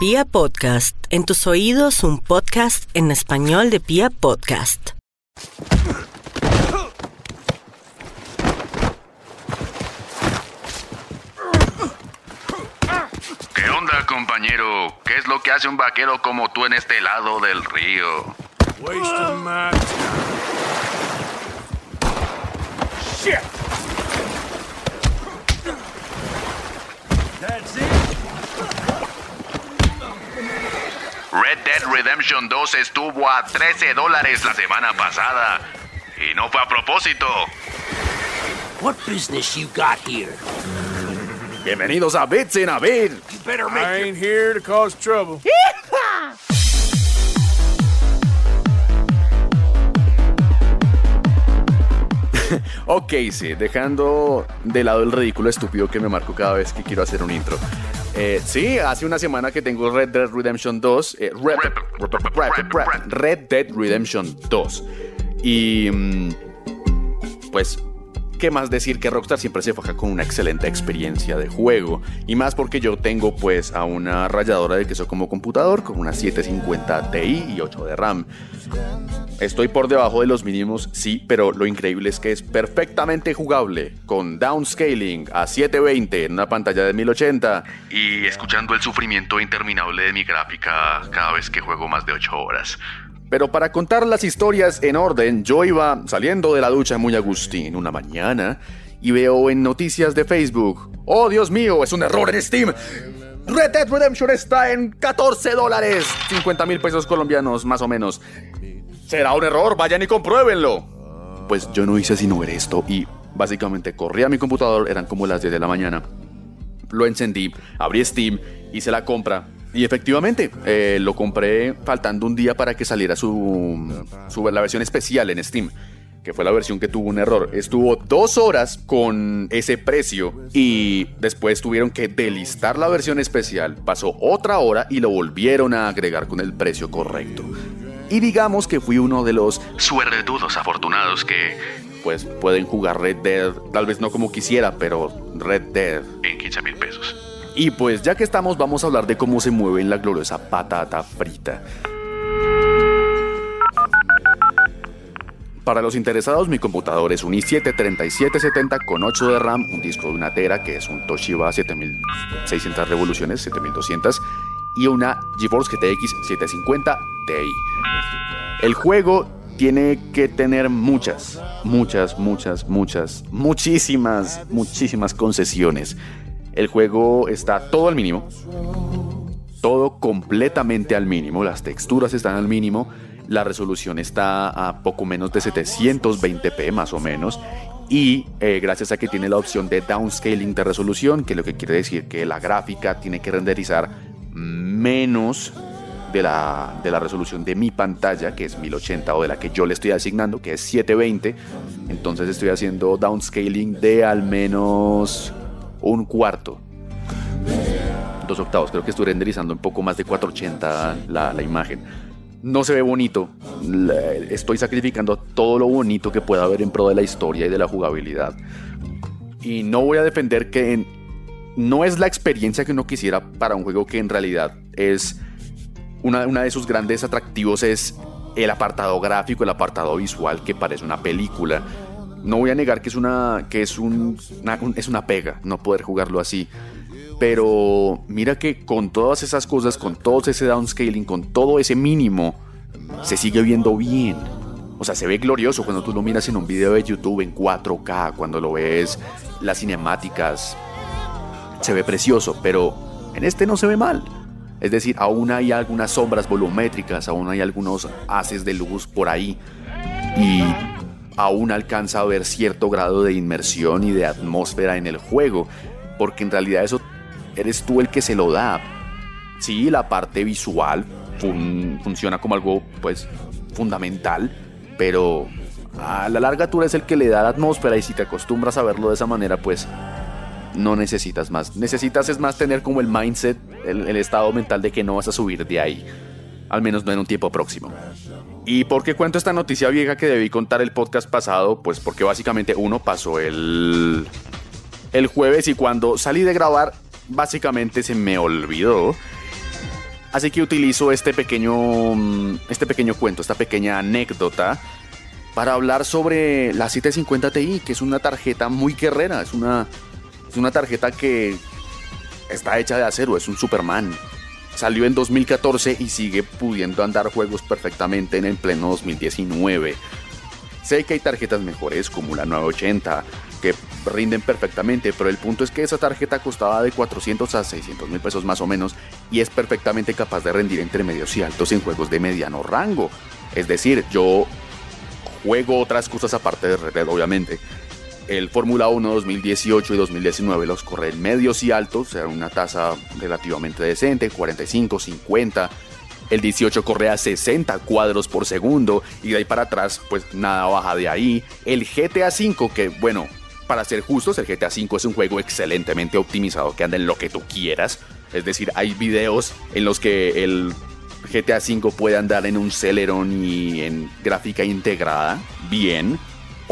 Pia Podcast, en tus oídos un podcast en español de Pia Podcast. ¿Qué onda, compañero? ¿Qué es lo que hace un vaquero como tú en este lado del río? Wasting my time. Shit! Red Dead Redemption 2 estuvo a 13 dólares la semana pasada. Y no fue a propósito. What business you got here? Bienvenidos a Bits in a Bit. You better make I your... ain't here to cause trouble. Ok, sí, dejando de lado el ridículo estúpido que me marco cada vez que quiero hacer un intro. Eh, sí, hace una semana que tengo Red Dead Redemption 2. eh, Red, Red- Red Dead Redemption 2. Y. mm, Pues. ¿Qué más decir que Rockstar siempre se faja con una excelente experiencia de juego? Y más porque yo tengo pues a una rayadora de queso como computador con una 750 Ti y 8 de RAM. Estoy por debajo de los mínimos, sí, pero lo increíble es que es perfectamente jugable con downscaling a 720 en una pantalla de 1080 Y escuchando el sufrimiento interminable de mi gráfica cada vez que juego más de 8 horas. Pero para contar las historias en orden, yo iba saliendo de la ducha muy agustín una mañana y veo en noticias de Facebook, oh Dios mío, es un error en Steam. Red Dead Redemption está en 14 dólares, 50 mil pesos colombianos más o menos. ¿Será un error? Vayan y compruébenlo. Pues yo no hice sino ver esto y básicamente corrí a mi computador, eran como las 10 de la mañana. Lo encendí, abrí Steam, hice la compra y efectivamente eh, lo compré faltando un día para que saliera su, su- la versión especial en Steam. Que fue la versión que tuvo un error. Estuvo dos horas con ese precio y después tuvieron que delistar la versión especial. Pasó otra hora y lo volvieron a agregar con el precio correcto. Y digamos que fui uno de los Suertudos afortunados que pues pueden jugar Red Dead, tal vez no como quisiera, pero Red Dead. en 15 mil pesos. Y pues ya que estamos, vamos a hablar de cómo se mueve en la gloriosa patata frita. Para los interesados, mi computador es un i7-3770 con 8 de RAM, un disco de una tera que es un Toshiba 7600 revoluciones, 7200 y una GeForce GTX 750 Ti. El juego tiene que tener muchas, muchas, muchas, muchas, muchísimas, muchísimas concesiones. El juego está todo al mínimo. Todo completamente al mínimo. Las texturas están al mínimo. La resolución está a poco menos de 720p más o menos. Y eh, gracias a que tiene la opción de downscaling de resolución, que lo que quiere decir que la gráfica tiene que renderizar menos de la, de la resolución de mi pantalla, que es 1080 o de la que yo le estoy asignando, que es 720. Entonces estoy haciendo downscaling de al menos un cuarto. Dos octavos, creo que estoy renderizando un poco más de 480 la, imagen. No se ve bonito. Estoy sacrificando todo lo bonito que pueda haber en pro de la historia y de la jugabilidad. Y no voy a defender que no es la experiencia que uno quisiera para un juego que en realidad es una, una de sus grandes atractivos es el apartado gráfico, el apartado visual que parece una película. No voy a negar que es una que es un, una, un- es una pega no poder jugarlo así. Pero mira que con todas esas cosas, con todo ese downscaling, con todo ese mínimo, se sigue viendo bien. O sea, se ve glorioso cuando tú lo miras en un video de YouTube en 4K, cuando lo ves las cinemáticas, se ve precioso, pero en este no se ve mal. Es decir, aún hay algunas sombras volumétricas, aún hay algunos haces de luz por ahí. Y aún alcanza a ver cierto grado de inmersión y de atmósfera en el juego. Porque en realidad eso eres tú el que se lo da. Sí, la parte visual fun- funciona como algo pues fundamental, pero a la larga tú eres el que le da la atmósfera y si te acostumbras a verlo de esa manera, pues no necesitas más. Necesitas es más tener como el mindset, el, el estado mental de que no vas a subir de ahí. Al menos no en un tiempo próximo. ¿Y por qué cuento esta noticia vieja que debí contar el podcast pasado? Pues porque básicamente uno pasó el, el jueves y cuando salí de grabar, básicamente se me olvidó. Así que utilizo este pequeño, mm, este pequeño cuento, esta pequeña anécdota para hablar sobre la 750 Ti, que es una tarjeta muy guerrera, es una, es una tarjeta que está hecha de acero, es un Superman. Salió en 2014 y sigue pudiendo andar juegos perfectamente en el pleno 2019. Sé que hay tarjetas mejores como la 980 que rinden perfectamente, pero el punto es que esa tarjeta costaba de 400 a 600 mil pesos más o menos y es perfectamente capaz de rendir entre medios y altos en juegos de mediano rango. Es decir, yo juego otras cosas aparte de Red obviamente. El Fórmula 1 2018 y 2019 los corre en medios y altos, sea, una tasa relativamente decente, 45, 50. El 18 corre a 60 cuadros por segundo y de ahí para atrás, pues nada baja de ahí. El GTA V, que bueno, para ser justos, el GTA V es un juego excelentemente optimizado que anda en lo que tú quieras. Es decir, hay videos en los que el GTA V puede andar en un Celeron y en gráfica integrada, bien.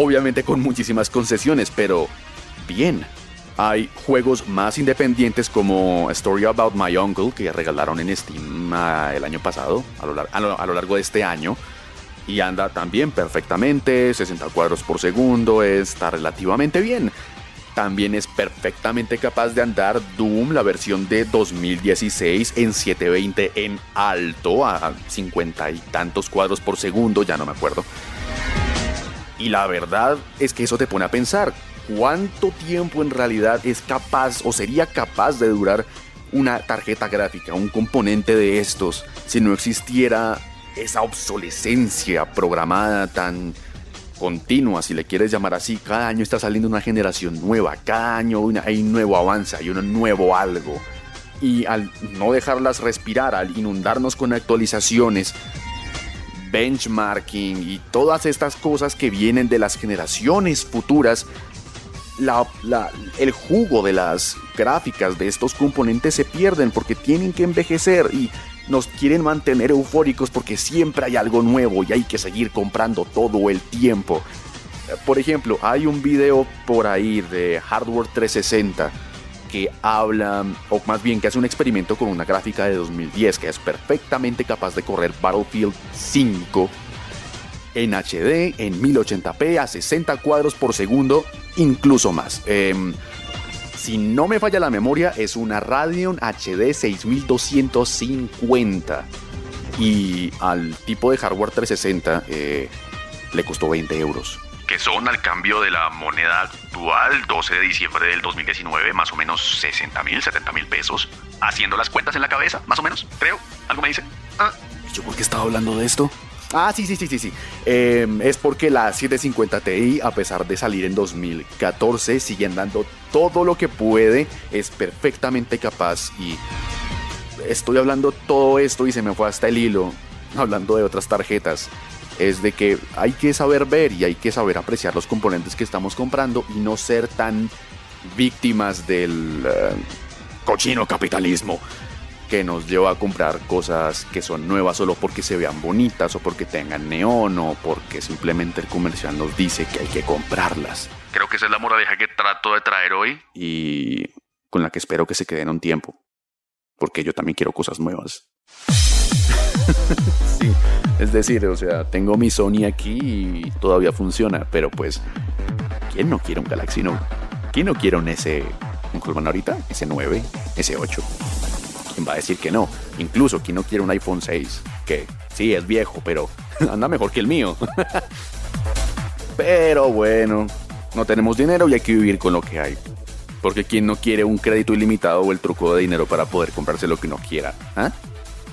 Obviamente con muchísimas concesiones, pero bien. Hay juegos más independientes como Story About My Uncle que regalaron en Steam ah, el año pasado, a lo, a lo largo de este año. Y anda también perfectamente, 60 cuadros por segundo, está relativamente bien. También es perfectamente capaz de andar Doom, la versión de 2016 en 720 en alto, a 50 y tantos cuadros por segundo, ya no me acuerdo. Y la verdad es que eso te pone a pensar, ¿cuánto tiempo en realidad es capaz o sería capaz de durar una tarjeta gráfica, un componente de estos, si no existiera esa obsolescencia programada tan continua, si le quieres llamar así? Cada año está saliendo una generación nueva, cada año hay un nuevo avance, hay un nuevo algo. Y al no dejarlas respirar, al inundarnos con actualizaciones, benchmarking y todas estas cosas que vienen de las generaciones futuras, el jugo de las gráficas de estos componentes se pierden porque tienen que envejecer y nos quieren mantener eufóricos porque siempre hay algo nuevo y hay que seguir comprando todo el tiempo. Por ejemplo, hay un video por ahí de Hardware 360 que habla, o más bien que hace un experimento con una gráfica de 2010 que es perfectamente capaz de correr Battlefield 5 en HD, en 1080p, a 60 cuadros por segundo, incluso más. Em, si no me falla la memoria, es una Radeon HD 6250. Y al tipo de hardware 360 eh, le costó 20 euros. que son al cambio de la moneda actual, 12 de diciembre del 2019, más o menos 60 mil, 70 mil pesos. Haciendo las cuentas en la cabeza, más o menos, creo. ¿Algo me dice? Ah, ¿Y yo por qué estaba hablando de esto? Ah, sí, sí, sí, sí, sí. Eh, es porque la 750 Ti, a pesar de salir en 2014, sigue andando todo lo que puede, es perfectamente capaz y estoy hablando todo esto y se me fue hasta el hilo, hablando de otras tarjetas. Es de que hay que saber ver y hay que saber apreciar los componentes que estamos comprando y no ser tan víctimas del eh, cochino capitalismo que nos lleva a comprar cosas que son nuevas solo porque se vean bonitas o porque tengan neón o porque simplemente el comercial nos dice que hay que comprarlas creo que esa es la moraleja que trato de traer hoy. y con la que espero que se queden un tiempo porque yo también quiero cosas nuevas. sí, es decir, o sea, tengo mi Sony aquí y todavía funciona, pero pues, ¿quién no quiere un Galaxy Note? ¿Quién no quiere un S, un Colman ahorita? S9, S8. ¿Quién va a decir que no? Incluso, ¿quién no quiere un iPhone 6? Que sí, es viejo, pero anda mejor que el mío. pero bueno, no tenemos dinero y hay que vivir con lo que hay. Porque quien no quiere un crédito ilimitado o el truco de dinero para poder comprarse lo que uno quiera. ¿Ah?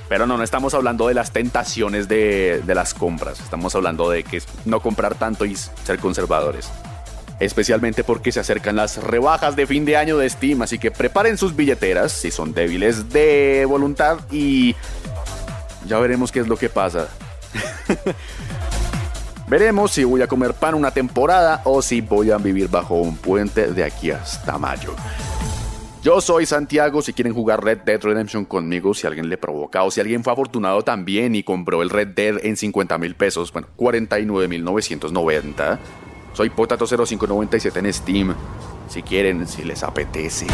Pero no, no estamos hablando de las tentaciones de, las compras. Estamos hablando de que no comprar tanto y ser conservadores. Especialmente porque se acercan las rebajas de fin de año de Steam. Así que preparen sus billeteras si son débiles de voluntad y ya veremos qué es lo que pasa. Veremos si voy a comer pan una temporada o si voy a vivir bajo un puente de aquí hasta mayo. Yo soy Santiago, si quieren jugar Red Dead Redemption conmigo, si alguien le provoca o si alguien fue afortunado también y compró el Red Dead en 50 mil pesos, bueno, 49.990. Soy Potato0597 en Steam, si quieren, si les apetece.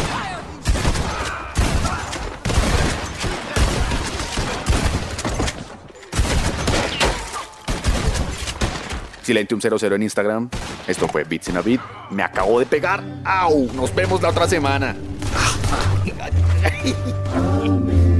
Silentium00 en Instagram. Esto fue Bits in a Beat. Me acabo de pegar. ¡Au! Nos vemos la otra semana. 哎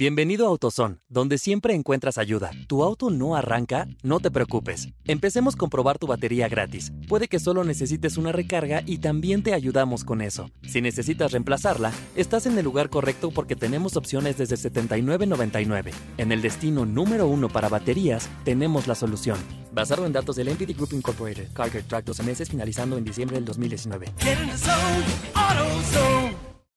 Bienvenido a AutoZone, donde siempre encuentras ayuda. ¿Tu auto no arranca? No te preocupes. Empecemos con probar tu batería gratis. Puede que solo necesites una recarga y también te ayudamos con eso. Si necesitas reemplazarla, estás en el lugar correcto porque tenemos opciones desde $79.99. En el destino número uno para baterías, tenemos la solución. Basado en datos del Entity Group Incorporated, Carger Track 12 meses finalizando en diciembre del 2019.